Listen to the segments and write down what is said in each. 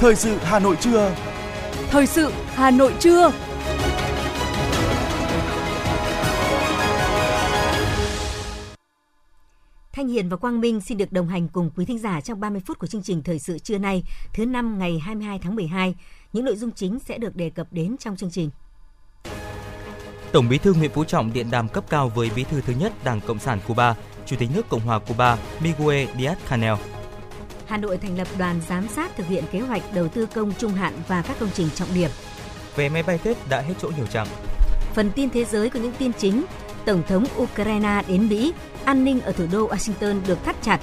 Thời sự Hà Nội trưa. Thời sự Hà Nội trưa. Thanh Hiền và Quang Minh xin được đồng hành cùng quý thính giả trong 30 phút của chương trình Thời sự trưa nay, thứ năm ngày 22 tháng 12. Những nội dung chính sẽ được đề cập đến trong chương trình. Tổng Bí thư Nguyễn Phú Trọng điện đàm cấp cao với Bí thư thứ nhất Đảng Cộng sản Cuba, Chủ tịch nước Cộng hòa Cuba Miguel Díaz-Canel. Hà Nội thành lập đoàn giám sát thực hiện kế hoạch đầu tư công trung hạn và các công trình trọng điểm. Vé máy bay Tết đã hết chỗ nhiều chặng. Phần tin thế giới có những tin chính. Tổng thống Ukraine đến Mỹ, an ninh ở thủ đô Washington được thắt chặt.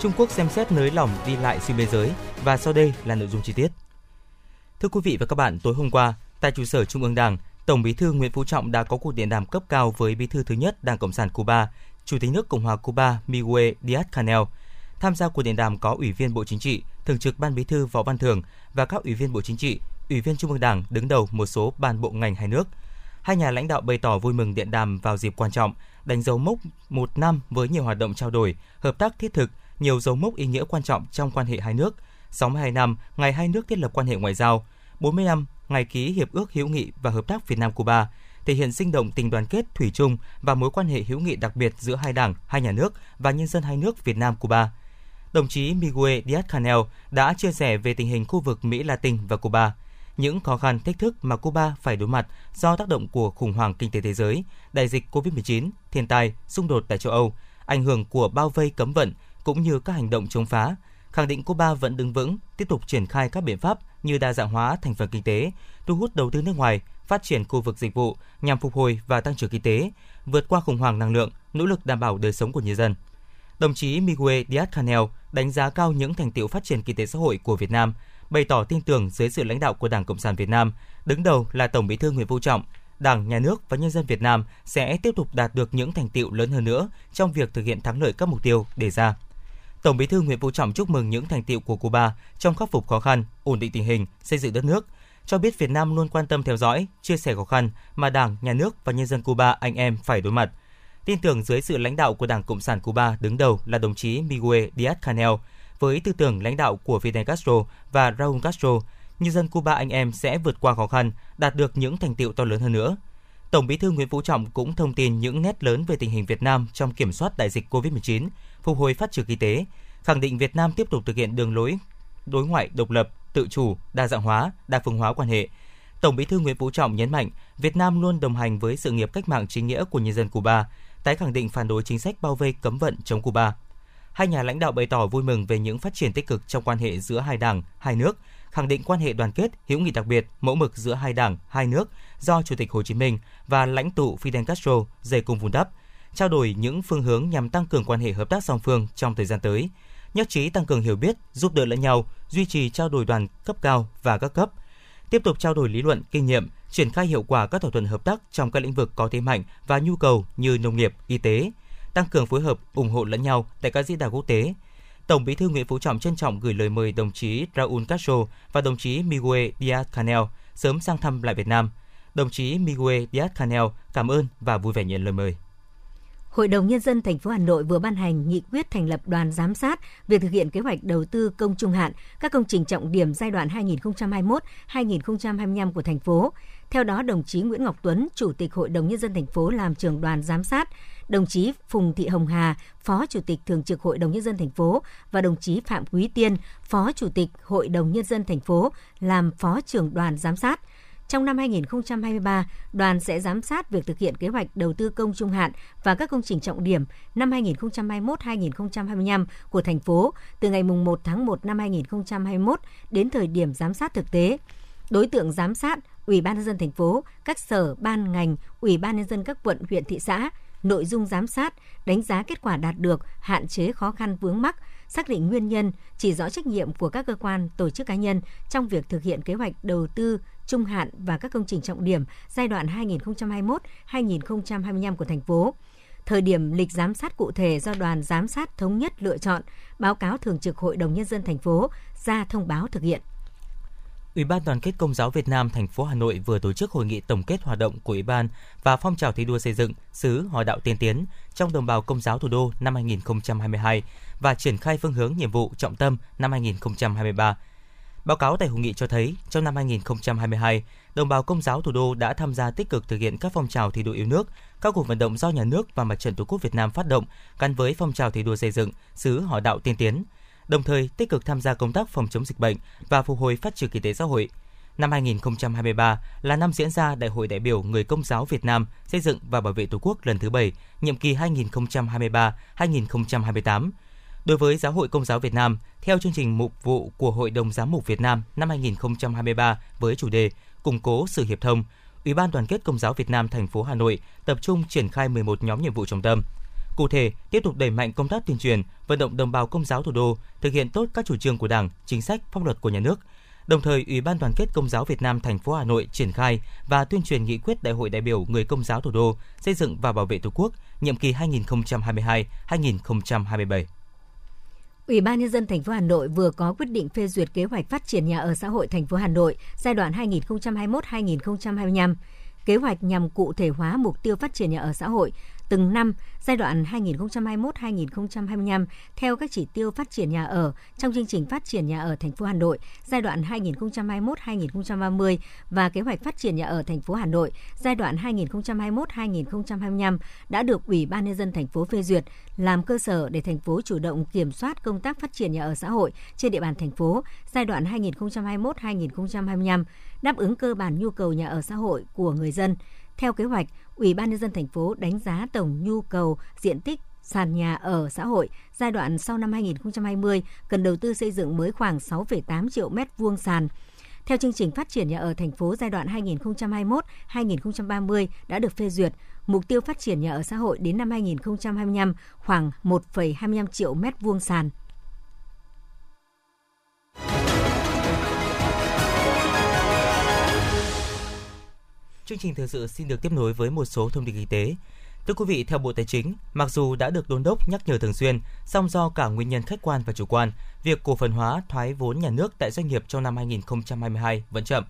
Trung Quốc xem xét nới lỏng đi lại xuyên biên giới và sau đây là nội dung chi tiết. Thưa quý vị và các bạn, tối hôm qua, tại trụ sở Trung ương Đảng, Tổng Bí thư Nguyễn Phú Trọng đã có cuộc điện đàm cấp cao với Bí thư thứ nhất Đảng Cộng sản Cuba, Chủ tịch nước Cộng hòa Cuba Miguel Díaz-Canel. Tham gia cuộc điện đàm có Ủy viên Bộ Chính trị, Thường trực Ban Bí thư Võ Văn Thưởng và các Ủy viên Bộ Chính trị, Ủy viên Trung ương Đảng đứng đầu một số ban bộ ngành hai nước. Hai nhà lãnh đạo bày tỏ vui mừng điện đàm vào dịp quan trọng, đánh dấu mốc một năm với nhiều hoạt động trao đổi, hợp tác thiết thực, nhiều dấu mốc ý nghĩa quan trọng trong quan hệ hai nước. 62 năm ngày hai nước thiết lập quan hệ ngoại giao, 40 năm ngày ký hiệp ước hữu nghị và hợp tác Việt Nam Cuba, thể hiện sinh động tình đoàn kết thủy chung và mối quan hệ hữu nghị đặc biệt giữa hai đảng, hai nhà nước và nhân dân hai nước Việt Nam Cuba. Đồng chí Miguel Díaz-Canel đã chia sẻ về tình hình khu vực Mỹ Latin và Cuba, những khó khăn thách thức mà Cuba phải đối mặt do tác động của khủng hoảng kinh tế thế giới, đại dịch COVID-19, thiên tai, xung đột tại châu Âu, ảnh hưởng của bao vây cấm vận cũng như các hành động chống phá, khẳng định Cuba vẫn đứng vững, tiếp tục triển khai các biện pháp như đa dạng hóa thành phần kinh tế, thu hút đầu tư nước ngoài, phát triển khu vực dịch vụ nhằm phục hồi và tăng trưởng kinh tế, vượt qua khủng hoảng năng lượng, nỗ lực đảm bảo đời sống của nhân dân. Đồng chí Miguel Díaz-Canel đánh giá cao những thành tiệu phát triển kinh tế xã hội của Việt Nam, bày tỏ tin tưởng dưới sự lãnh đạo của Đảng Cộng sản Việt Nam, đứng đầu là Tổng Bí thư Nguyễn Phú Trọng, Đảng, Nhà nước và nhân dân Việt Nam sẽ tiếp tục đạt được những thành tiệu lớn hơn nữa trong việc thực hiện thắng lợi các mục tiêu đề ra. Tổng Bí thư Nguyễn Phú Trọng chúc mừng những thành tiệu của Cuba trong khắc phục khó khăn, ổn định tình hình, xây dựng đất nước, cho biết Việt Nam luôn quan tâm theo dõi, chia sẻ khó khăn mà Đảng, Nhà nước và nhân dân Cuba anh em phải đối mặt. Tin tưởng dưới sự lãnh đạo của Đảng Cộng sản Cuba đứng đầu là đồng chí Miguel Díaz-Canel, với tư tưởng lãnh đạo của Fidel Castro và Raúl Castro, nhân dân Cuba anh em sẽ vượt qua khó khăn, đạt được những thành tiệu to lớn hơn nữa. Tổng Bí thư Nguyễn Phú Trọng cũng thông tin những nét lớn về tình hình Việt Nam trong kiểm soát đại dịch COVID-19, phục hồi phát triển kinh tế, khẳng định Việt Nam tiếp tục thực hiện đường lối đối ngoại độc lập, tự chủ, đa dạng hóa, đa phương hóa quan hệ. Tổng Bí thư Nguyễn Phú Trọng nhấn mạnh, Việt Nam luôn đồng hành với sự nghiệp cách mạng chính nghĩa của nhân dân Cuba, tái khẳng định phản đối chính sách bao vây cấm vận chống Cuba. Hai nhà lãnh đạo bày tỏ vui mừng về những phát triển tích cực trong quan hệ giữa hai đảng, hai nước, khẳng định quan hệ đoàn kết, hữu nghị đặc biệt, mẫu mực giữa hai đảng, hai nước do Chủ tịch Hồ Chí Minh và lãnh tụ Fidel Castro dày cùng vun đắp, trao đổi những phương hướng nhằm tăng cường quan hệ hợp tác song phương trong thời gian tới, nhất trí tăng cường hiểu biết, giúp đỡ lẫn nhau, duy trì trao đổi đoàn cấp cao và các cấp, tiếp tục trao đổi lý luận, kinh nghiệm, triển khai hiệu quả các thỏa thuận hợp tác trong các lĩnh vực có thế mạnh và nhu cầu như nông nghiệp, y tế, tăng cường phối hợp, ủng hộ lẫn nhau tại các diễn đàn quốc tế. Tổng Bí thư Nguyễn Phú Trọng trân trọng gửi lời mời đồng chí Raúl Castro và đồng chí Miguel Díaz-Canel sớm sang thăm lại Việt Nam. Đồng chí Miguel Díaz-Canel cảm ơn và vui vẻ nhận lời mời. Hội đồng Nhân dân thành phố Hà Nội vừa ban hành nghị quyết thành lập đoàn giám sát việc thực hiện kế hoạch đầu tư công trung hạn các công trình trọng điểm giai đoạn 2021-2025 của thành phố. Theo đó, đồng chí Nguyễn Ngọc Tuấn, Chủ tịch Hội đồng Nhân dân thành phố làm trưởng đoàn giám sát, đồng chí Phùng Thị Hồng Hà, Phó Chủ tịch Thường trực Hội đồng Nhân dân thành phố và đồng chí Phạm Quý Tiên, Phó Chủ tịch Hội đồng Nhân dân thành phố làm Phó trưởng đoàn giám sát. Trong năm 2023, đoàn sẽ giám sát việc thực hiện kế hoạch đầu tư công trung hạn và các công trình trọng điểm năm 2021-2025 của thành phố từ ngày 1 tháng 1 năm 2021 đến thời điểm giám sát thực tế. Đối tượng giám sát, Ủy ban nhân dân thành phố, các sở, ban ngành, Ủy ban nhân dân các quận, huyện, thị xã, nội dung giám sát, đánh giá kết quả đạt được, hạn chế khó khăn vướng mắc, xác định nguyên nhân, chỉ rõ trách nhiệm của các cơ quan, tổ chức cá nhân trong việc thực hiện kế hoạch đầu tư trung hạn và các công trình trọng điểm giai đoạn 2021-2025 của thành phố. Thời điểm lịch giám sát cụ thể do đoàn giám sát thống nhất lựa chọn, báo cáo thường trực Hội đồng nhân dân thành phố ra thông báo thực hiện. Ủy ban Đoàn kết Công giáo Việt Nam thành phố Hà Nội vừa tổ chức hội nghị tổng kết hoạt động của Ủy ban và phong trào thi đua xây dựng xứ Hòa đạo tiên tiến trong đồng bào Công giáo thủ đô năm 2022 và triển khai phương hướng nhiệm vụ trọng tâm năm 2023. Báo cáo tại hội nghị cho thấy, trong năm 2022, đồng bào công giáo thủ đô đã tham gia tích cực thực hiện các phong trào thi đua yêu nước, các cuộc vận động do nhà nước và Mặt trận Tổ quốc Việt Nam phát động gắn với phong trào thi đua xây dựng xứ Hòa đạo tiên tiến, đồng thời tích cực tham gia công tác phòng chống dịch bệnh và phục hồi phát triển kinh tế xã hội. Năm 2023 là năm diễn ra Đại hội đại biểu người Công giáo Việt Nam xây dựng và bảo vệ Tổ quốc lần thứ 7, nhiệm kỳ 2023-2028. Đối với Giáo hội Công giáo Việt Nam, theo chương trình mục vụ của Hội đồng Giám mục Việt Nam năm 2023 với chủ đề Củng cố sự hiệp thông, Ủy ban Đoàn kết Công giáo Việt Nam thành phố Hà Nội tập trung triển khai 11 nhóm nhiệm vụ trọng tâm. Cụ thể, tiếp tục đẩy mạnh công tác tuyên truyền, vận động đồng bào công giáo thủ đô thực hiện tốt các chủ trương của Đảng, chính sách, pháp luật của nhà nước. Đồng thời, Ủy ban Đoàn kết Công giáo Việt Nam thành phố Hà Nội triển khai và tuyên truyền nghị quyết Đại hội đại biểu người công giáo thủ đô xây dựng và bảo vệ Tổ quốc nhiệm kỳ 2022-2027. Ủy ban nhân dân thành phố Hà Nội vừa có quyết định phê duyệt kế hoạch phát triển nhà ở xã hội thành phố Hà Nội giai đoạn 2021-2025. Kế hoạch nhằm cụ thể hóa mục tiêu phát triển nhà ở xã hội từng năm, giai đoạn 2021-2025 theo các chỉ tiêu phát triển nhà ở, trong chương trình phát triển nhà ở thành phố Hà Nội, giai đoạn 2021-2030 và kế hoạch phát triển nhà ở thành phố Hà Nội, giai đoạn 2021-2025 đã được Ủy ban nhân dân thành phố phê duyệt, làm cơ sở để thành phố chủ động kiểm soát công tác phát triển nhà ở xã hội trên địa bàn thành phố giai đoạn 2021-2025 đáp ứng cơ bản nhu cầu nhà ở xã hội của người dân. Theo kế hoạch, Ủy ban nhân dân thành phố đánh giá tổng nhu cầu diện tích sàn nhà ở xã hội giai đoạn sau năm 2020 cần đầu tư xây dựng mới khoảng 6,8 triệu mét vuông sàn. Theo chương trình phát triển nhà ở thành phố giai đoạn 2021-2030 đã được phê duyệt, mục tiêu phát triển nhà ở xã hội đến năm 2025 khoảng 1,25 triệu mét vuông sàn. Chương trình thời sự xin được tiếp nối với một số thông tin kinh tế. Thưa quý vị, theo Bộ Tài chính, mặc dù đã được đôn đốc nhắc nhở thường xuyên, song do cả nguyên nhân khách quan và chủ quan, việc cổ phần hóa thoái vốn nhà nước tại doanh nghiệp trong năm 2022 vẫn chậm.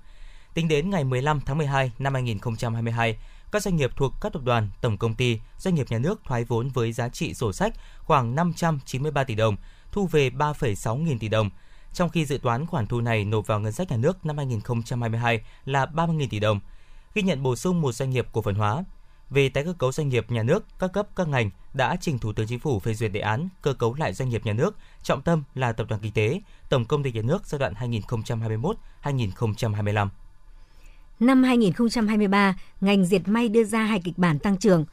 Tính đến ngày 15 tháng 12 năm 2022, các doanh nghiệp thuộc các tập đoàn, tổng công ty, doanh nghiệp nhà nước thoái vốn với giá trị sổ sách khoảng 593 tỷ đồng, thu về 3,6 nghìn tỷ đồng, trong khi dự toán khoản thu này nộp vào ngân sách nhà nước năm 2022 là 30.000 tỷ đồng – ghi nhận bổ sung một doanh nghiệp cổ phần hóa. Về tái cơ cấu doanh nghiệp nhà nước, các cấp các ngành đã trình Thủ tướng Chính phủ phê duyệt đề án cơ cấu lại doanh nghiệp nhà nước, trọng tâm là tập đoàn kinh tế, tổng công ty nhà nước giai đoạn 2021-2025. Năm 2023, ngành diệt may đưa ra hai kịch bản tăng trưởng.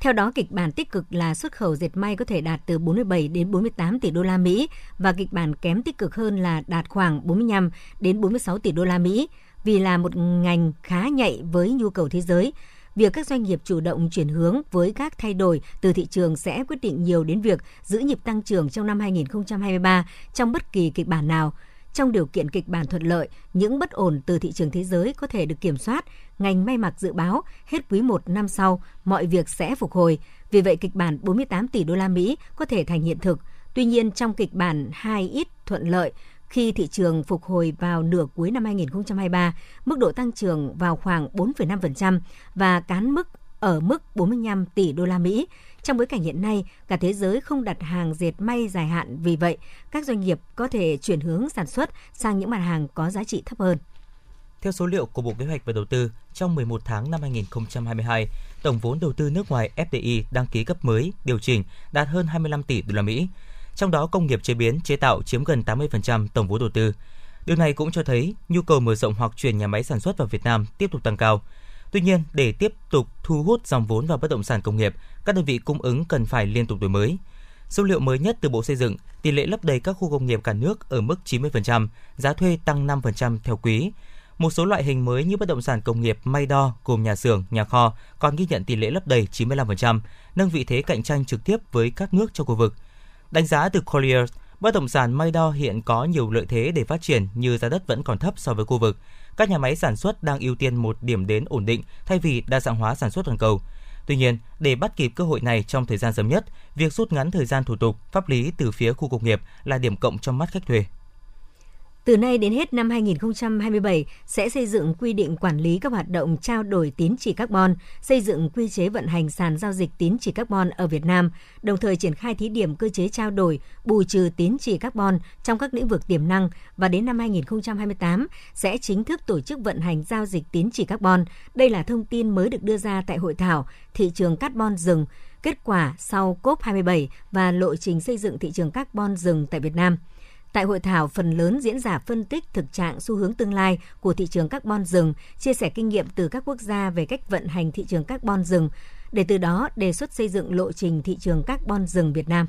Theo đó, kịch bản tích cực là xuất khẩu dệt may có thể đạt từ 47 đến 48 tỷ đô la Mỹ và kịch bản kém tích cực hơn là đạt khoảng 45 đến 46 tỷ đô la Mỹ vì là một ngành khá nhạy với nhu cầu thế giới. Việc các doanh nghiệp chủ động chuyển hướng với các thay đổi từ thị trường sẽ quyết định nhiều đến việc giữ nhịp tăng trưởng trong năm 2023 trong bất kỳ kịch bản nào. Trong điều kiện kịch bản thuận lợi, những bất ổn từ thị trường thế giới có thể được kiểm soát, ngành may mặc dự báo hết quý 1 năm sau mọi việc sẽ phục hồi. Vì vậy kịch bản 48 tỷ đô la Mỹ có thể thành hiện thực. Tuy nhiên trong kịch bản 2 ít thuận lợi, khi thị trường phục hồi vào nửa cuối năm 2023, mức độ tăng trưởng vào khoảng 4,5% và cán mức ở mức 45 tỷ đô la Mỹ. Trong bối cảnh hiện nay, cả thế giới không đặt hàng dệt may dài hạn, vì vậy các doanh nghiệp có thể chuyển hướng sản xuất sang những mặt hàng có giá trị thấp hơn. Theo số liệu của Bộ Kế hoạch và Đầu tư, trong 11 tháng năm 2022, tổng vốn đầu tư nước ngoài FDI đăng ký cấp mới, điều chỉnh đạt hơn 25 tỷ đô la Mỹ, trong đó công nghiệp chế biến, chế tạo chiếm gần 80% tổng vốn đầu tư. Điều này cũng cho thấy nhu cầu mở rộng hoặc chuyển nhà máy sản xuất vào Việt Nam tiếp tục tăng cao. Tuy nhiên, để tiếp tục thu hút dòng vốn vào bất động sản công nghiệp, các đơn vị cung ứng cần phải liên tục đổi mới. Số liệu mới nhất từ Bộ Xây dựng, tỷ lệ lấp đầy các khu công nghiệp cả nước ở mức 90%, giá thuê tăng 5% theo quý. Một số loại hình mới như bất động sản công nghiệp may đo gồm nhà xưởng, nhà kho còn ghi nhận tỷ lệ lấp đầy 95%, nâng vị thế cạnh tranh trực tiếp với các nước trong khu vực – Đánh giá từ Colliers, bất động sản Maydor hiện có nhiều lợi thế để phát triển như giá đất vẫn còn thấp so với khu vực. Các nhà máy sản xuất đang ưu tiên một điểm đến ổn định thay vì đa dạng hóa sản xuất toàn cầu. Tuy nhiên, để bắt kịp cơ hội này trong thời gian sớm nhất, việc rút ngắn thời gian thủ tục, pháp lý từ phía khu công nghiệp là điểm cộng trong mắt khách thuê. Từ nay đến hết năm 2027 sẽ xây dựng quy định quản lý các hoạt động trao đổi tín chỉ carbon, xây dựng quy chế vận hành sàn giao dịch tín chỉ carbon ở Việt Nam, đồng thời triển khai thí điểm cơ chế trao đổi, bù trừ tín chỉ carbon trong các lĩnh vực tiềm năng và đến năm 2028 sẽ chính thức tổ chức vận hành giao dịch tín chỉ carbon. Đây là thông tin mới được đưa ra tại hội thảo thị trường carbon rừng, kết quả sau COP27 và lộ trình xây dựng thị trường carbon rừng tại Việt Nam – Tại hội thảo, phần lớn diễn giả phân tích thực trạng xu hướng tương lai của thị trường carbon rừng, chia sẻ kinh nghiệm từ các quốc gia về cách vận hành thị trường carbon rừng, để từ đó đề xuất xây dựng lộ trình thị trường carbon rừng Việt Nam.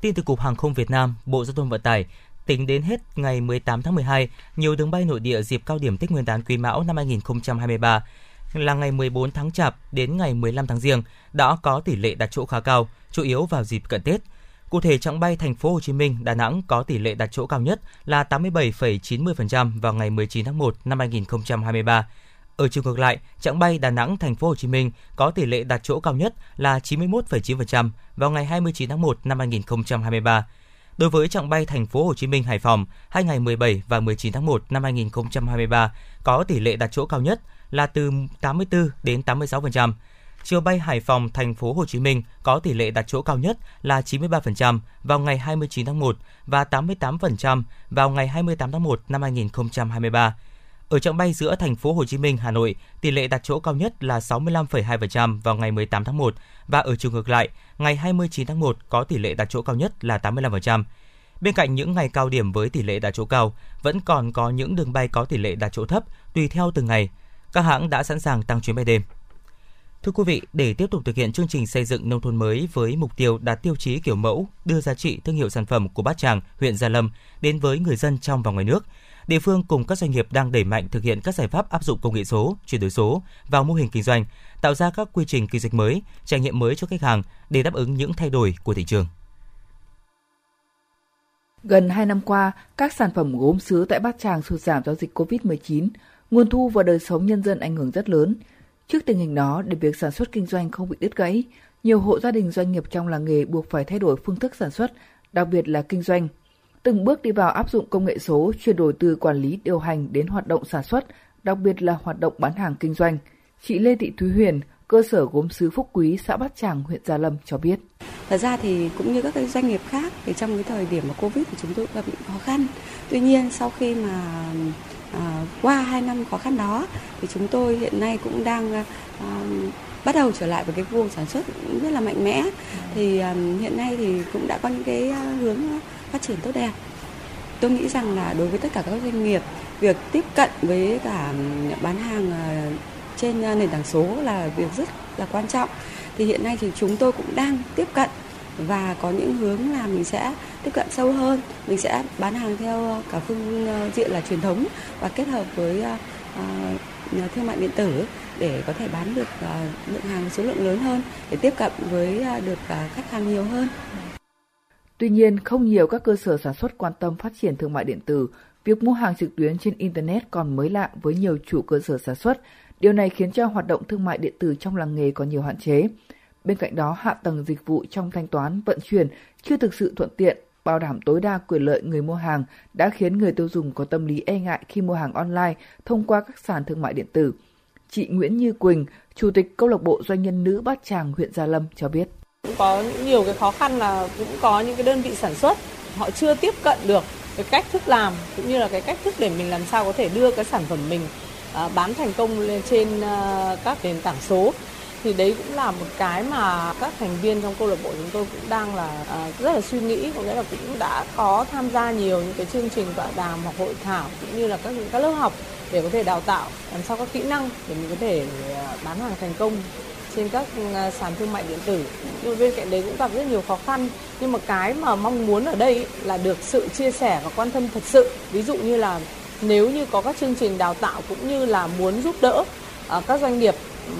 Tin từ Cục Hàng không Việt Nam, Bộ Giao thông Vận tải, tính đến hết ngày 18 tháng 12, nhiều đường bay nội địa dịp cao điểm Tết Nguyên đán Quý Mão năm 2023 là ngày 14 tháng Chạp đến ngày 15 tháng Giêng đã có tỷ lệ đặt chỗ khá cao, chủ yếu vào dịp cận Tết – Cụ thể, chặng bay thành phố Hồ Chí Minh Đà Nẵng có tỷ lệ đặt chỗ cao nhất là 87,90% vào ngày 19 tháng 1 năm 2023. Ở chiều ngược lại, chặng bay Đà Nẵng Thành phố Hồ Chí Minh có tỷ lệ đặt chỗ cao nhất là 91,9% vào ngày 29 tháng 1 năm 2023. Đối với chặng bay Thành phố Hồ Chí Minh Hải Phòng, hai ngày 17 và 19 tháng 1 năm 2023 có tỷ lệ đặt chỗ cao nhất là từ 84 đến 86%. Chiều bay Hải Phòng thành phố Hồ Chí Minh có tỷ lệ đặt chỗ cao nhất là 93% vào ngày 29 tháng 1 và 88% vào ngày 28 tháng 1 năm 2023. Ở chặng bay giữa thành phố Hồ Chí Minh Hà Nội, tỷ lệ đặt chỗ cao nhất là 65,2% vào ngày 18 tháng 1 và ở chiều ngược lại, ngày 29 tháng 1 có tỷ lệ đặt chỗ cao nhất là 85%. Bên cạnh những ngày cao điểm với tỷ lệ đặt chỗ cao, vẫn còn có những đường bay có tỷ lệ đặt chỗ thấp tùy theo từng ngày. Các hãng đã sẵn sàng tăng chuyến bay đêm. Thưa quý vị, để tiếp tục thực hiện chương trình xây dựng nông thôn mới với mục tiêu đạt tiêu chí kiểu mẫu, đưa giá trị thương hiệu sản phẩm của Bát Tràng, huyện Gia Lâm đến với người dân trong và ngoài nước, địa phương cùng các doanh nghiệp đang đẩy mạnh thực hiện các giải pháp áp dụng công nghệ số, chuyển đổi số vào mô hình kinh doanh, tạo ra các quy trình kinh doanh mới, trải nghiệm mới cho khách hàng để đáp ứng những thay đổi của thị trường. Gần 2 năm qua, các sản phẩm gốm sứ tại Bát Tràng sụt giảm do dịch COVID-19, nguồn thu và đời sống nhân dân ảnh hưởng rất lớn – Trước tình hình đó, để việc sản xuất kinh doanh không bị đứt gãy, nhiều hộ gia đình doanh nghiệp trong làng nghề buộc phải thay đổi phương thức sản xuất, đặc biệt là kinh doanh. Từng bước đi vào áp dụng công nghệ số, chuyển đổi từ quản lý điều hành đến hoạt động sản xuất, đặc biệt là hoạt động bán hàng kinh doanh. Chị Lê Thị Thúy Huyền, cơ sở gốm sứ Phúc Quý, xã Bát Tràng, huyện Gia Lâm cho biết. Thật ra thì cũng như các cái doanh nghiệp khác thì trong cái thời điểm mà Covid thì chúng tôi gặp những khó khăn. Tuy nhiên sau khi mà à, qua hai năm khó khăn đó thì chúng tôi hiện nay cũng đang à, à bắt đầu trở lại với cái vùng sản xuất rất là mạnh mẽ. Thì à, hiện nay thì cũng đã có những cái à, hướng phát triển tốt đẹp. Tôi nghĩ rằng là đối với tất cả các doanh nghiệp việc tiếp cận với cả à, bán hàng trên nền tảng số là việc rất là quan trọng. Thì hiện nay thì chúng tôi cũng đang tiếp cận và có những hướng là mình sẽ tiếp cận sâu hơn mình sẽ bán hàng theo ờ, cả phương ờ, diện là truyền thống và kết hợp với uh, thương mại điện tử để có thể bán được uh, lượng hàng số lượng lớn hơn để tiếp cận với uh, được uh, khách hàng nhiều hơn. Tuy nhiên, không nhiều các cơ sở sản xuất quan tâm phát triển thương mại điện tử. Việc mua hàng trực tuyến trên Internet còn mới lạ với nhiều chủ cơ sở sản xuất. Điều này khiến cho hoạt động thương mại điện tử trong làng nghề có nhiều hạn chế. Bên cạnh đó, hạ tầng dịch vụ trong thanh toán, vận chuyển chưa thực sự thuận tiện, bảo đảm tối đa quyền lợi người mua hàng đã khiến người tiêu dùng có tâm lý e ngại khi mua hàng online thông qua các sàn thương mại điện tử. Chị Nguyễn Như Quỳnh, Chủ tịch Câu lạc bộ Doanh nhân nữ Bát Tràng, huyện Gia Lâm cho biết. Cũng có nhiều cái khó khăn là cũng có những cái đơn vị sản xuất họ chưa tiếp cận được cái cách thức làm cũng như là cái cách thức để mình làm sao có thể đưa cái sản phẩm mình à, bán thành công lên trên à, các nền tảng số thì đấy cũng là một cái mà các thành viên trong câu lạc bộ chúng tôi cũng đang là uh, rất là suy nghĩ. Có nghĩa là cũng đã có tham gia nhiều những cái chương trình tọa đàm hoặc hội thảo cũng như là các các lớp học để có thể đào tạo làm sao các kỹ năng để mình có thể à, bán hàng thành công trên các à, sàn thương mại điện tử. Nhưng bên cạnh đấy cũng gặp rất nhiều khó khăn. Nhưng mà cái mà mong muốn ở đây là được sự chia sẻ và quan tâm thật sự. Ví dụ như là nếu như có các chương trình đào tạo cũng như là muốn giúp đỡ các doanh nghiệp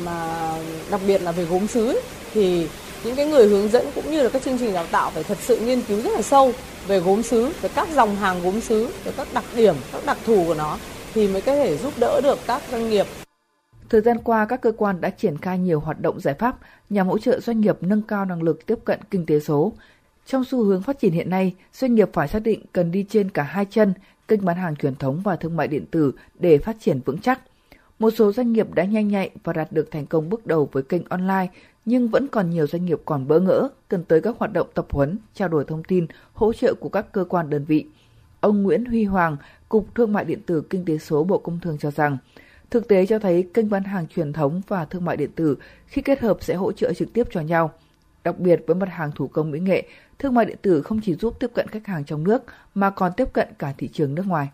mà đặc biệt là về gốm sứ thì những cái người hướng dẫn cũng như là các chương trình đào tạo phải thật sự nghiên cứu rất là sâu về gốm sứ, về các dòng hàng gốm sứ, về các đặc điểm, các đặc thù của nó thì mới có thể giúp đỡ được các doanh nghiệp. Thời gian qua, các cơ quan đã triển khai nhiều hoạt động giải pháp nhằm hỗ trợ doanh nghiệp nâng cao năng lực tiếp cận kinh tế số. Trong xu hướng phát triển hiện nay, doanh nghiệp phải xác định cần đi trên cả hai chân, kênh bán hàng truyền thống và thương mại điện tử để phát triển vững chắc. Một số doanh nghiệp đã nhanh nhạy và đạt được thành công bước đầu với kênh online, nhưng vẫn còn nhiều doanh nghiệp còn bỡ ngỡ, cần tới các hoạt động tập huấn, trao đổi thông tin, hỗ trợ của các cơ quan đơn vị. Ông Nguyễn Huy Hoàng, Cục Thương mại điện tử Kinh tế số Bộ Công Thương cho rằng, thực tế cho thấy kênh bán hàng truyền thống và thương mại điện tử khi kết hợp sẽ hỗ trợ trực tiếp cho nhau. Đặc biệt với mặt hàng thủ công mỹ nghệ, thương mại điện tử không chỉ giúp tiếp cận khách hàng trong nước mà còn tiếp cận cả thị trường nước ngoài.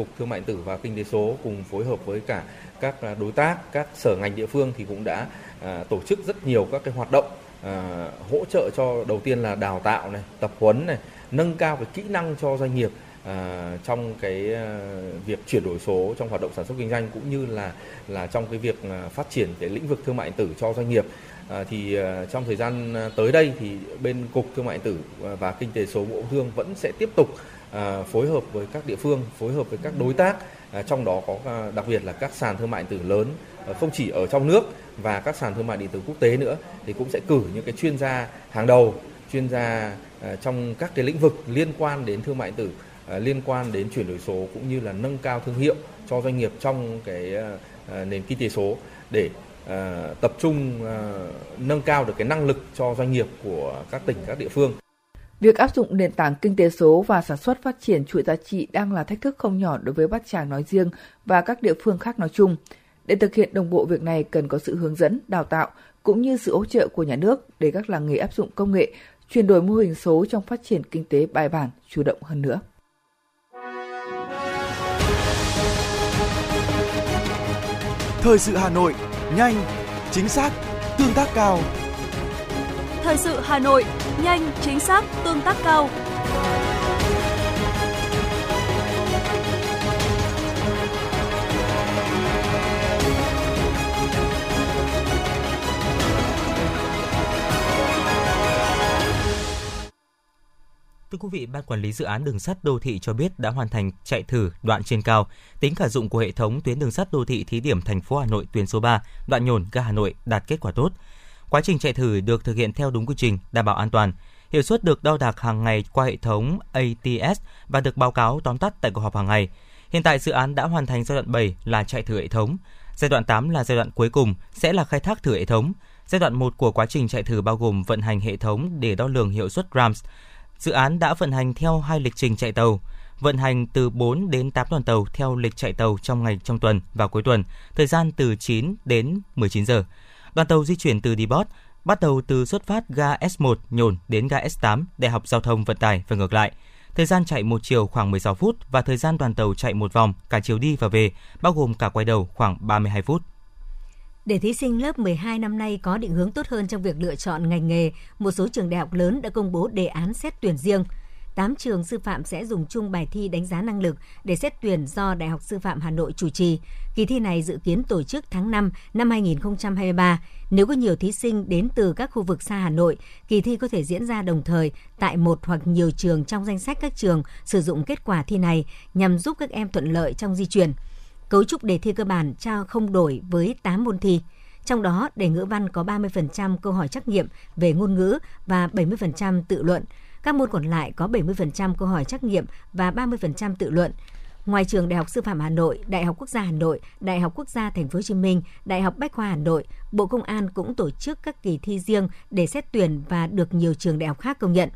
Cục Thương mại điện tử và Kinh tế số cùng phối hợp với cả các à, đối tác, các sở ngành địa phương thì cũng đã à, tổ chức rất nhiều các cái hoạt động à, hỗ trợ cho đầu tiên là đào tạo này, tập huấn này, nâng cao cái kỹ năng cho doanh nghiệp à, trong cái à, việc chuyển đổi số trong hoạt động sản xuất kinh doanh cũng như là là trong cái việc à, phát triển cái lĩnh vực thương mại điện tử cho doanh nghiệp. À, thì à, trong thời gian à, tới đây thì bên cục thương mại điện tử và kinh tế số bộ công thương vẫn sẽ tiếp tục à, phối hợp với các địa phương phối hợp với các đối tác à, trong đó có à, đặc biệt là các sàn thương mại điện tử lớn à, không chỉ ở trong nước và các sàn thương mại điện tử quốc tế nữa thì cũng sẽ cử những cái chuyên gia hàng đầu chuyên gia à, trong các cái lĩnh vực liên quan đến thương mại điện tử À, liên quan đến chuyển đổi số cũng như là nâng cao thương hiệu cho doanh nghiệp trong cái à, à nền kinh tế số để à, tập trung à, nâng cao được cái năng lực cho doanh nghiệp của các tỉnh các địa phương. Việc áp dụng nền tảng kinh tế số và sản xuất phát triển chuỗi giá trị đang là thách thức không nhỏ đối với Bát Tràng nói riêng và các địa phương khác nói chung. Để thực hiện đồng bộ việc này cần có sự hướng dẫn, đào tạo cũng như sự hỗ trợ của nhà nước để các làng nghề áp dụng công nghệ, chuyển đổi mô hình số trong phát triển kinh tế bài bản, chủ động hơn nữa. Thời sự Hà Nội, nhanh, chính xác, tương tác cao. Thời sự Hà Nội, nhanh, chính xác, tương tác cao. Thưa quý vị, Ban Quản lý Dự án Đường sắt Đô thị cho biết đã hoàn thành chạy thử đoạn trên cao. Tính khả dụng của hệ thống tuyến đường sắt đô thị thí điểm thành phố Hà Nội tuyến số 3, đoạn nhổn ga Hà Nội đạt kết quả tốt. Quá trình chạy thử được thực hiện theo đúng quy trình, đảm bảo an toàn. Hiệu suất được đo đạc hàng ngày qua hệ thống ATS và được báo cáo tóm tắt tại cuộc họp hàng ngày. Hiện tại dự án đã hoàn thành giai đoạn 7 là chạy thử hệ thống. Giai đoạn 8 là giai đoạn cuối cùng sẽ là khai thác thử hệ thống. Giai đoạn 1 của quá trình chạy thử bao gồm vận hành hệ thống để đo lường hiệu suất RAMS, Dự án đã vận hành theo hai lịch trình chạy tàu, vận hành từ 4 đến 8 đoàn tàu theo lịch chạy tàu trong ngày trong tuần và cuối tuần, thời gian từ 9 đến 19 giờ. Đoàn tàu di chuyển từ Depot bắt đầu từ xuất phát ga S1 nhổn đến ga S8 Đại học Giao thông Vận tải và ngược lại. Thời gian chạy một chiều khoảng 16 phút và thời gian đoàn tàu chạy một vòng cả chiều đi và về, bao gồm cả quay đầu khoảng 32 phút. Để thí sinh lớp 12 năm nay có định hướng tốt hơn trong việc lựa chọn ngành nghề, một số trường đại học lớn đã công bố đề án xét tuyển riêng. 8 trường sư phạm sẽ dùng chung bài thi đánh giá năng lực để xét tuyển do Đại học Sư phạm Hà Nội chủ trì. Kỳ thi này dự kiến tổ chức tháng 5 năm 2023. Nếu có nhiều thí sinh đến từ các khu vực xa Hà Nội, kỳ thi có thể diễn ra đồng thời tại một hoặc nhiều trường trong danh sách các trường sử dụng kết quả thi này nhằm giúp các em thuận lợi trong di chuyển. Cấu trúc đề thi cơ bản trao không đổi với 8 môn thi. Trong đó, đề ngữ văn có 30% câu hỏi trắc nghiệm về ngôn ngữ và 70% tự luận. Các môn còn lại có 70% câu hỏi trắc nghiệm và 30% tự luận. Ngoài trường Đại học Sư phạm Hà Nội, Đại học Quốc gia Hà Nội, Đại học Quốc gia Thành phố Hồ Chí Minh, Đại học Bách khoa Hà Nội, Bộ Công an cũng tổ chức các kỳ thi riêng để xét tuyển và được nhiều trường đại học khác công nhận.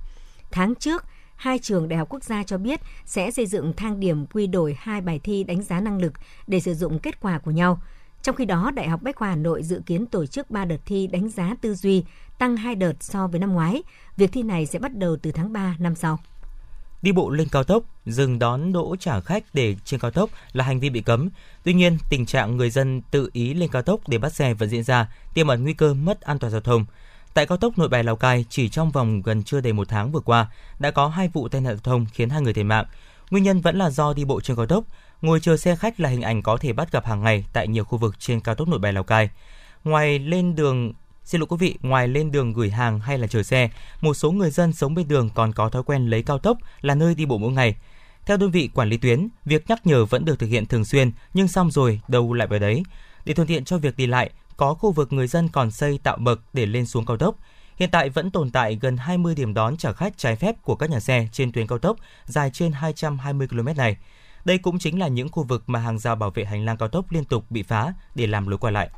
Tháng trước, hai trường Đại học Quốc gia cho biết sẽ xây dựng thang điểm quy đổi hai bài thi đánh giá năng lực để sử dụng kết quả của nhau. Trong khi đó, Đại học Bách khoa Hà Nội dự kiến tổ chức 3 đợt thi đánh giá tư duy, tăng 2 đợt so với năm ngoái. Việc thi này sẽ bắt đầu từ tháng 3 năm sau. Đi bộ lên cao tốc, dừng đón đỗ trả khách để trên cao tốc là hành vi bị cấm. Tuy nhiên, tình trạng người dân tự ý lên cao tốc để bắt xe vẫn diễn ra, tiềm ẩn nguy cơ mất an toàn giao thông. Tại cao tốc Nội Bài Lào Cai, chỉ trong vòng gần chưa đầy một tháng vừa qua, đã có hai vụ tai nạn giao thông khiến hai người thiệt mạng. Nguyên nhân vẫn là do đi bộ trên cao tốc. Ngồi chờ xe khách là hình ảnh có thể bắt gặp hàng ngày tại nhiều khu vực trên cao tốc Nội Bài Lào Cai. Ngoài lên đường Xin lỗi quý vị, ngoài lên đường gửi hàng hay là chờ xe, một số người dân sống bên đường còn có thói quen lấy cao tốc là nơi đi bộ mỗi ngày. Theo đơn vị quản lý tuyến, việc nhắc nhở vẫn được thực hiện thường xuyên, nhưng xong rồi đâu lại vào đấy. Để thuận tiện cho việc đi lại, có khu vực người dân còn xây tạo bậc để lên xuống cao tốc. Hiện tại vẫn tồn tại gần 20 điểm đón trả khách trái phép của các nhà xe trên tuyến cao tốc dài trên 220 km này. Đây cũng chính là những khu vực mà hàng rào bảo vệ hành lang cao tốc liên tục bị phá để làm lối qua lại.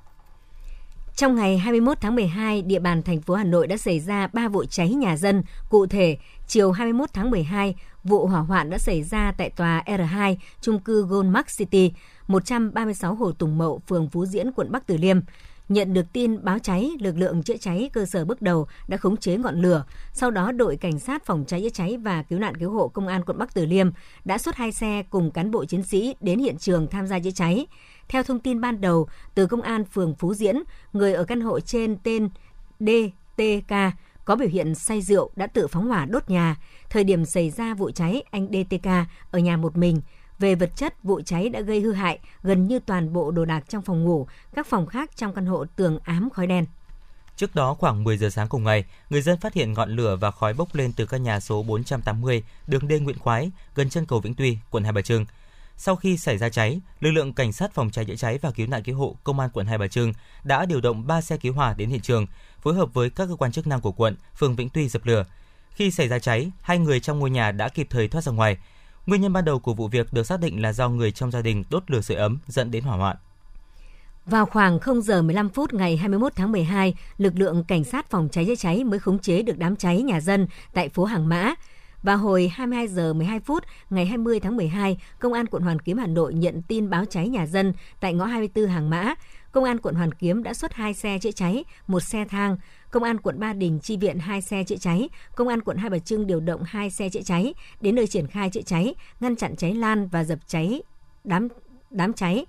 Trong ngày 21 tháng 12, địa bàn thành phố Hà Nội đã xảy ra 3 vụ cháy nhà dân. Cụ thể, chiều 21 tháng 12, vụ hỏa hoạn đã xảy ra tại tòa R2, trung cư Goldmark City, 136 Hồ Tùng Mậu, phường Phú Diễn, quận Bắc Từ Liêm. Nhận được tin báo cháy, lực lượng chữa cháy cơ sở bước đầu đã khống chế ngọn lửa. Sau đó, đội cảnh sát phòng cháy chữa cháy và cứu nạn cứu hộ công an quận Bắc Từ Liêm đã xuất hai xe cùng cán bộ chiến sĩ đến hiện trường tham gia chữa cháy. Theo thông tin ban đầu từ công an phường Phú Diễn, người ở căn hộ trên tên DTK có biểu hiện say rượu đã tự phóng hỏa đốt nhà. Thời điểm xảy ra vụ cháy, anh DTK ở nhà một mình. Về vật chất, vụ cháy đã gây hư hại gần như toàn bộ đồ đạc trong phòng ngủ, các phòng khác trong căn hộ tường ám khói đen. Trước đó khoảng 10 giờ sáng cùng ngày, người dân phát hiện ngọn lửa và khói bốc lên từ căn nhà số 480 đường D Nguyễn Khoái, gần chân cầu Vĩnh Tuy, quận Hai Bà Trưng. Sau khi xảy ra cháy, lực lượng cảnh sát phòng cháy chữa cháy và cứu nạn cứu hộ công an quận Hai Bà Trưng đã điều động 3 xe cứu hỏa đến hiện trường, phối hợp với các cơ quan chức năng của quận, phường Vĩnh Tuy dập lửa. Khi xảy ra cháy, hai người trong ngôi nhà đã kịp thời thoát ra ngoài. Nguyên nhân ban đầu của vụ việc được xác định là do người trong gia đình đốt lửa sưởi ấm dẫn đến hỏa hoạn. Vào khoảng 0 giờ 15 phút ngày 21 tháng 12, lực lượng cảnh sát phòng cháy chữa cháy mới khống chế được đám cháy nhà dân tại phố Hàng Mã. Và hồi 22 giờ 12 phút ngày 20 tháng 12, Công an quận Hoàn Kiếm Hà Nội nhận tin báo cháy nhà dân tại ngõ 24 Hàng Mã. Công an quận Hoàn Kiếm đã xuất hai xe chữa cháy, một xe thang. Công an quận Ba Đình chi viện hai xe chữa cháy. Công an quận Hai Bà Trưng điều động hai xe chữa cháy đến nơi triển khai chữa cháy, ngăn chặn cháy lan và dập cháy đám đám cháy.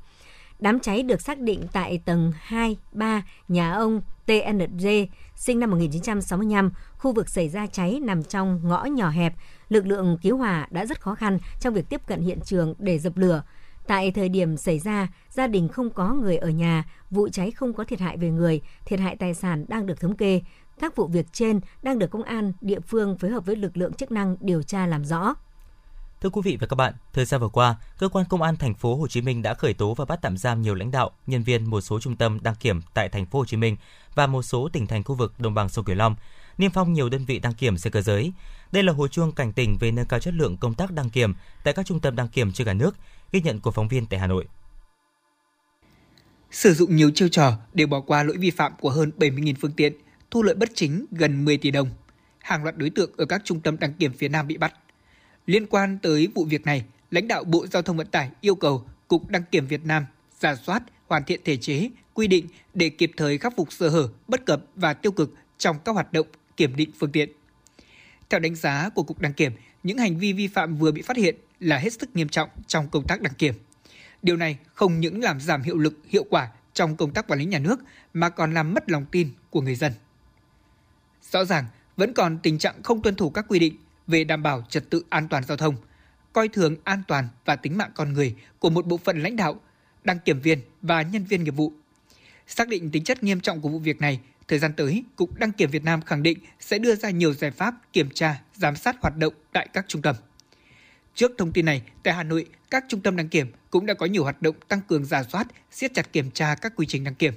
Đám cháy được xác định tại tầng 2, 3 nhà ông TND, sinh năm 1965, khu vực xảy ra cháy nằm trong ngõ nhỏ hẹp. Lực lượng cứu hỏa đã rất khó khăn trong việc tiếp cận hiện trường để dập lửa. Tại thời điểm xảy ra, gia đình không có người ở nhà, vụ cháy không có thiệt hại về người, thiệt hại tài sản đang được thống kê. Các vụ việc trên đang được công an địa phương phối hợp với lực lượng chức năng điều tra làm rõ. Thưa quý vị và các bạn, thời gian vừa qua, cơ quan công an thành phố Hồ Chí Minh đã khởi tố và bắt tạm giam nhiều lãnh đạo, nhân viên một số trung tâm đăng kiểm tại thành phố Hồ Chí Minh và một số tỉnh thành khu vực đồng bằng sông Cửu Long, niêm phong nhiều đơn vị đăng kiểm xe cơ giới. Đây là hồi chuông cảnh tỉnh về nâng cao chất lượng công tác đăng kiểm tại các trung tâm đăng kiểm trên cả nước, ghi nhận của phóng viên tại Hà Nội. Sử dụng nhiều chiêu trò để bỏ qua lỗi vi phạm của hơn 70.000 phương tiện, thu lợi bất chính gần 10 tỷ đồng. Hàng loạt đối tượng ở các trung tâm đăng kiểm phía Nam bị bắt. Liên quan tới vụ việc này, lãnh đạo Bộ Giao thông Vận tải yêu cầu Cục Đăng kiểm Việt Nam giả soát, hoàn thiện thể chế, quy định để kịp thời khắc phục sơ hở, bất cập và tiêu cực trong các hoạt động kiểm định phương tiện. Theo đánh giá của Cục Đăng kiểm, những hành vi vi phạm vừa bị phát hiện là hết sức nghiêm trọng trong công tác đăng kiểm. Điều này không những làm giảm hiệu lực, hiệu quả trong công tác quản lý nhà nước mà còn làm mất lòng tin của người dân. Rõ ràng, vẫn còn tình trạng không tuân thủ các quy định về đảm bảo trật tự an toàn giao thông, coi thường an toàn và tính mạng con người của một bộ phận lãnh đạo, đăng kiểm viên và nhân viên nghiệp vụ. Xác định tính chất nghiêm trọng của vụ việc này, thời gian tới, Cục Đăng kiểm Việt Nam khẳng định sẽ đưa ra nhiều giải pháp kiểm tra, giám sát hoạt động tại các trung tâm. Trước thông tin này, tại Hà Nội, các trung tâm đăng kiểm cũng đã có nhiều hoạt động tăng cường giả soát, siết chặt kiểm tra các quy trình đăng kiểm.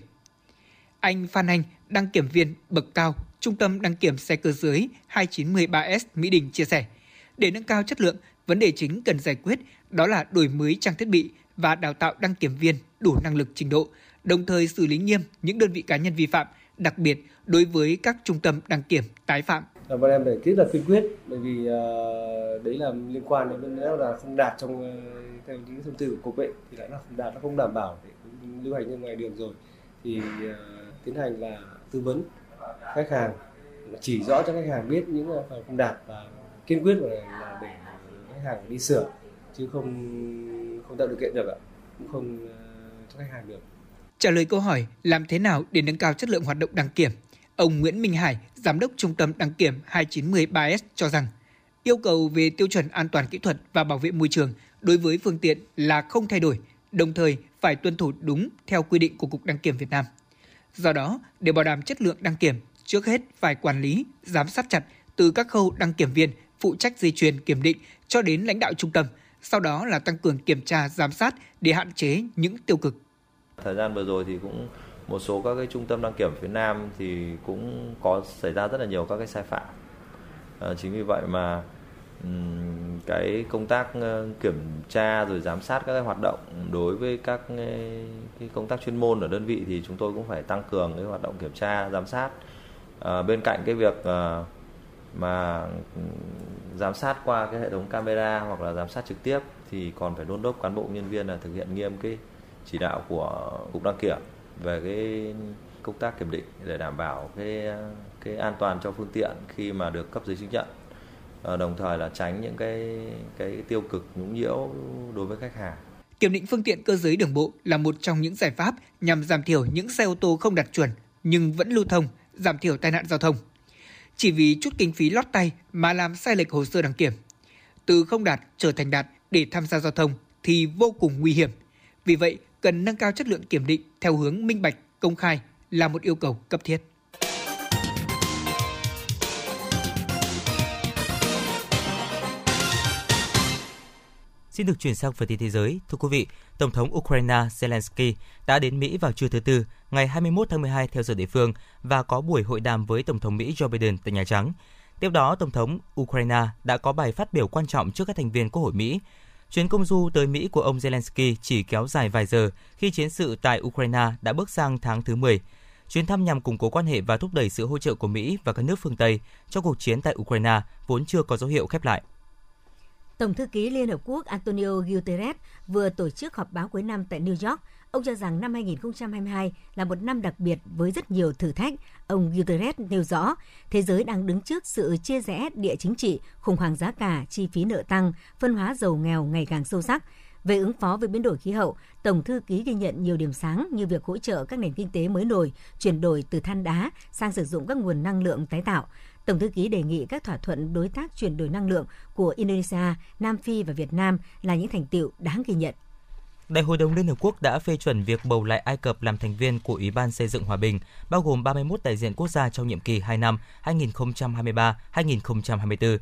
Anh Phan Anh, đăng kiểm viên bậc cao, Trung tâm đăng kiểm xe cơ giới 2913S Mỹ Đình chia sẻ, để nâng cao chất lượng, vấn đề chính cần giải quyết đó là đổi mới trang thiết bị và đào tạo đăng kiểm viên đủ năng lực trình độ, đồng thời xử lý nghiêm những đơn vị cá nhân vi phạm, đặc biệt đối với các trung tâm đăng kiểm tái phạm. Là bọn em phải rất là kiên quyết bởi vì uh, đấy là liên quan đến nếu là không đạt trong uh, theo những thông tư của cục ấy thì lại là không đạt nó không đảm bảo để lưu hành trên ngoài đường rồi. Thì uh, tiến hành là tư vấn khách hàng chỉ rõ cho khách hàng biết những phần không đạt và kiên quyết là để khách hàng đi sửa chứ không không tạo điều kiện được ạ cũng không ờ, cho khách hàng được trả lời câu hỏi làm thế nào để nâng cao chất lượng hoạt động đăng kiểm Ông Nguyễn Minh Hải, Giám đốc Trung tâm Đăng kiểm 2913S cho rằng, yêu cầu về tiêu chuẩn an toàn kỹ thuật và bảo vệ môi trường đối với phương tiện là không thay đổi, đồng thời phải tuân thủ đúng theo quy định của Cục Đăng kiểm Việt Nam. Do đó, để bảo đảm chất lượng đăng kiểm, trước hết phải quản lý, giám sát chặt từ các khâu đăng kiểm viên phụ trách dây chuyền kiểm định cho đến lãnh đạo trung tâm, sau đó là tăng cường kiểm tra giám sát để hạn chế những tiêu cực. Thời gian vừa rồi thì cũng một số các cái trung tâm đăng kiểm phía Nam thì cũng có xảy ra rất là nhiều các cái sai phạm. À, chính vì vậy mà cái công tác ờ, kiểm tra rồi giám sát các cái hoạt động đối với các ờ, cái công tác chuyên môn ở đơn vị thì chúng tôi cũng phải tăng cường cái hoạt động kiểm tra giám sát. À, bên cạnh cái việc à, mà giám sát qua cái hệ thống camera hoặc là giám sát trực tiếp thì còn phải đôn đốc cán bộ nhân viên là thực hiện nghiêm cái chỉ đạo của cục đăng kiểm về cái công tác kiểm định để đảm bảo cái cái an toàn cho phương tiện khi mà được cấp giấy chứng nhận. Ờ, đồng thời là tránh những cái cái tiêu cực nhũng nhiễu đối với khách hàng. Kiểm định phương tiện cơ giới đường bộ là một trong những giải pháp nhằm giảm thiểu những xe ô tô không đạt chuẩn nhưng vẫn lưu thông, giảm thiểu tai nạn giao thông. Chỉ vì chút kinh phí lót tay mà làm sai lệch hồ sơ đăng kiểm. Từ không đạt trở thành đạt để tham gia giao thông thì vô cùng nguy hiểm. Vì vậy, cần nâng cao chất lượng kiểm định theo hướng minh bạch, công khai là một yêu cầu cấp thiết. Xin được chuyển sang phần tin thế giới. Thưa quý vị, Tổng thống Ukraine Zelensky đã đến Mỹ vào trưa thứ Tư, ngày 21 tháng 12 theo giờ địa phương và có buổi hội đàm với Tổng thống Mỹ Joe Biden tại Nhà Trắng. Tiếp đó, Tổng thống Ukraine đã có bài phát biểu quan trọng trước các thành viên Quốc hội Mỹ. Chuyến công du tới Mỹ của ông Zelensky chỉ kéo dài vài giờ khi chiến sự tại Ukraine đã bước sang tháng thứ 10. Chuyến thăm nhằm củng cố quan hệ và thúc đẩy sự hỗ trợ của Mỹ và các nước phương Tây cho cuộc chiến tại Ukraine vốn chưa có dấu hiệu khép lại. Tổng thư ký Liên Hợp Quốc Antonio Guterres vừa tổ chức họp báo cuối năm tại New York. Ông cho rằng năm 2022 là một năm đặc biệt với rất nhiều thử thách. Ông Guterres nêu rõ, thế giới đang đứng trước sự chia rẽ địa chính trị, khủng hoảng giá cả, chi phí nợ tăng, phân hóa giàu nghèo ngày càng sâu sắc. Về ứng phó với biến đổi khí hậu, Tổng thư ký ghi nhận nhiều điểm sáng như việc hỗ trợ các nền kinh tế mới nổi, chuyển đổi từ than đá sang sử dụng các nguồn năng lượng tái tạo, Tổng thư ký đề nghị các thỏa thuận đối tác chuyển đổi năng lượng của Indonesia, Nam Phi và Việt Nam là những thành tiệu đáng ghi nhận. Đại hội đồng Liên Hợp Quốc đã phê chuẩn việc bầu lại Ai Cập làm thành viên của Ủy ban xây dựng hòa bình, bao gồm 31 đại diện quốc gia trong nhiệm kỳ 2 năm 2023-2024.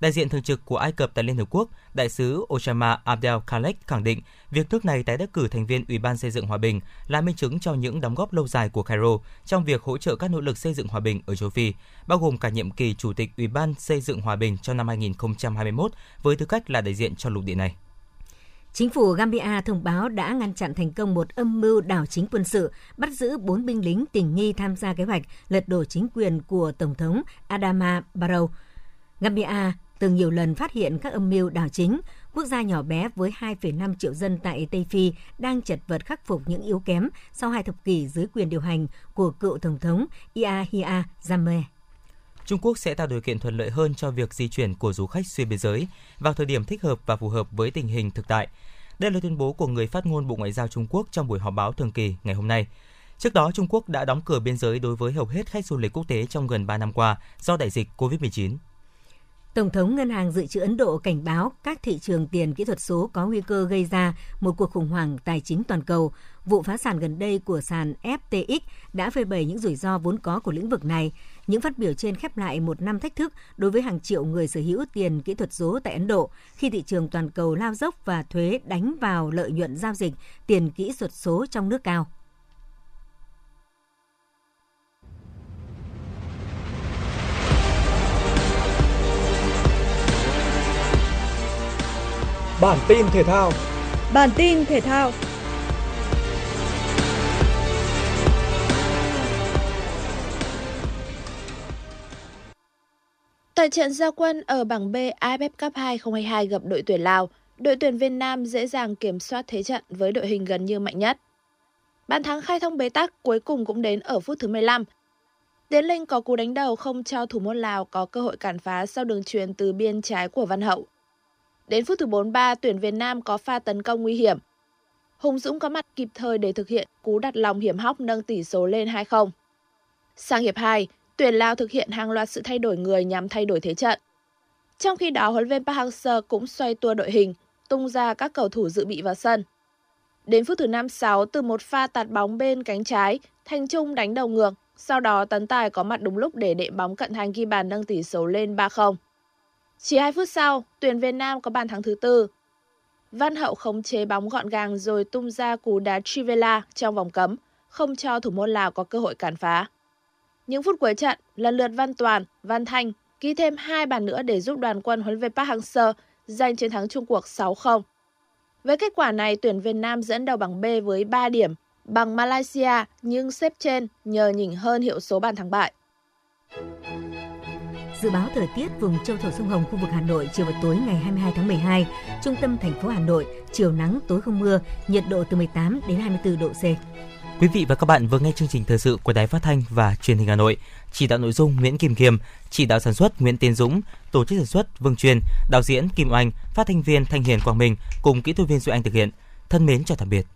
Đại diện thường trực của Ai Cập tại Liên Hợp Quốc, đại sứ Osama Abdel Khalek khẳng định việc nước này tái đắc cử thành viên Ủy ban xây dựng hòa bình là minh chứng cho những đóng góp lâu dài của Cairo trong việc hỗ trợ các nỗ lực xây dựng hòa bình ở châu Phi, bao gồm cả nhiệm kỳ chủ tịch Ủy ban xây dựng hòa bình trong năm 2021 với tư cách là đại diện cho lục địa này. Chính phủ Gambia thông báo đã ngăn chặn thành công một âm mưu đảo chính quân sự, bắt giữ bốn binh lính tình nghi tham gia kế hoạch lật đổ chính quyền của Tổng thống Adama Barrow. Gambia từng nhiều lần phát hiện các âm mưu đảo chính, quốc gia nhỏ bé với 2,5 triệu dân tại Tây Phi đang chật vật khắc phục những yếu kém sau hai thập kỷ dưới quyền điều hành của cựu Tổng thống Yahya Jammeh. Trung Quốc sẽ tạo điều kiện thuận lợi hơn cho việc di chuyển của du khách xuyên biên giới vào thời điểm thích hợp và phù hợp với tình hình thực tại. Đây là tuyên bố của người phát ngôn Bộ Ngoại giao Trung Quốc trong buổi họp báo thường kỳ ngày hôm nay. Trước đó, Trung Quốc đã đóng cửa biên giới đối với hầu hết khách du lịch quốc tế trong gần 3 năm qua do đại dịch COVID-19. Tổng thống Ngân hàng Dự trữ Ấn Độ cảnh báo các thị trường tiền kỹ thuật số có nguy cơ gây ra một cuộc khủng hoảng tài chính toàn cầu. Vụ phá sản gần đây của sàn FTX đã phơi bày những rủi ro vốn có của lĩnh vực này. Những phát biểu trên khép lại một năm thách thức đối với hàng triệu người sở hữu tiền kỹ thuật số tại Ấn Độ khi thị trường toàn cầu lao dốc và thuế đánh vào lợi nhuận giao dịch tiền kỹ thuật số trong nước cao. Bản tin thể thao. Bản tin thể thao. Tại trận gia quân ở bảng B AFF Cup 2022 gặp đội tuyển Lào, đội tuyển Việt Nam dễ dàng kiểm soát thế trận với đội hình gần như mạnh nhất. Bàn thắng khai thông bế tắc cuối cùng cũng đến ở phút thứ 15. Tiến Linh có cú đánh đầu không cho thủ môn Lào có cơ hội cản phá sau đường truyền từ biên trái của Văn Hậu. Đến phút thứ 43, tuyển Việt Nam có pha tấn công nguy hiểm. Hùng Dũng có mặt kịp thời để thực hiện cú đặt lòng hiểm hóc nâng tỷ số lên 2-0. Sang hiệp 2, tuyển Lào thực hiện hàng loạt sự thay đổi người nhằm thay đổi thế trận. Trong khi đó, huấn luyện Park Hang-seo cũng xoay tua đội hình, tung ra các cầu thủ dự bị vào sân. Đến phút thứ 56, từ một pha tạt bóng bên cánh trái, Thanh Trung đánh đầu ngược, sau đó Tấn Tài có mặt đúng lúc để đệm bóng cận thành ghi bàn nâng tỷ số lên 3-0. Chỉ 2 phút sau, tuyển Việt Nam có bàn thắng thứ tư. Văn Hậu khống chế bóng gọn gàng rồi tung ra cú đá Trivela trong vòng cấm. không cho thủ môn Lào có cơ hội cản phá. Những phút cuối trận, lần lượt Văn Toàn, Văn Thanh ghi thêm hai bàn nữa để giúp đoàn quân huấn luyện Park Hang-seo giành chiến thắng chung cuộc 6-0. Với kết quả này, tuyển Việt Nam dẫn đầu bảng B với 3 điểm, bằng Malaysia nhưng xếp trên nhờ nhỉnh hơn hiệu số bàn thắng bại. Dự báo thời tiết vùng châu thổ sông Hồng khu vực Hà Nội chiều và tối ngày 22 tháng 12, trung tâm thành phố Hà Nội chiều nắng tối không mưa, nhiệt độ từ 18 đến 24 độ C. Quý vị và các bạn vừa nghe chương trình thời sự của Đài Phát thanh và Truyền hình Hà Nội. Chỉ đạo nội dung Nguyễn Kim Kiêm, chỉ đạo sản xuất Nguyễn Tiến Dũng, tổ chức sản xuất Vương Truyền, đạo diễn Kim Oanh, phát thanh viên Thanh Hiền Quang Minh cùng kỹ thuật viên Duy Anh thực hiện. Thân mến chào tạm biệt.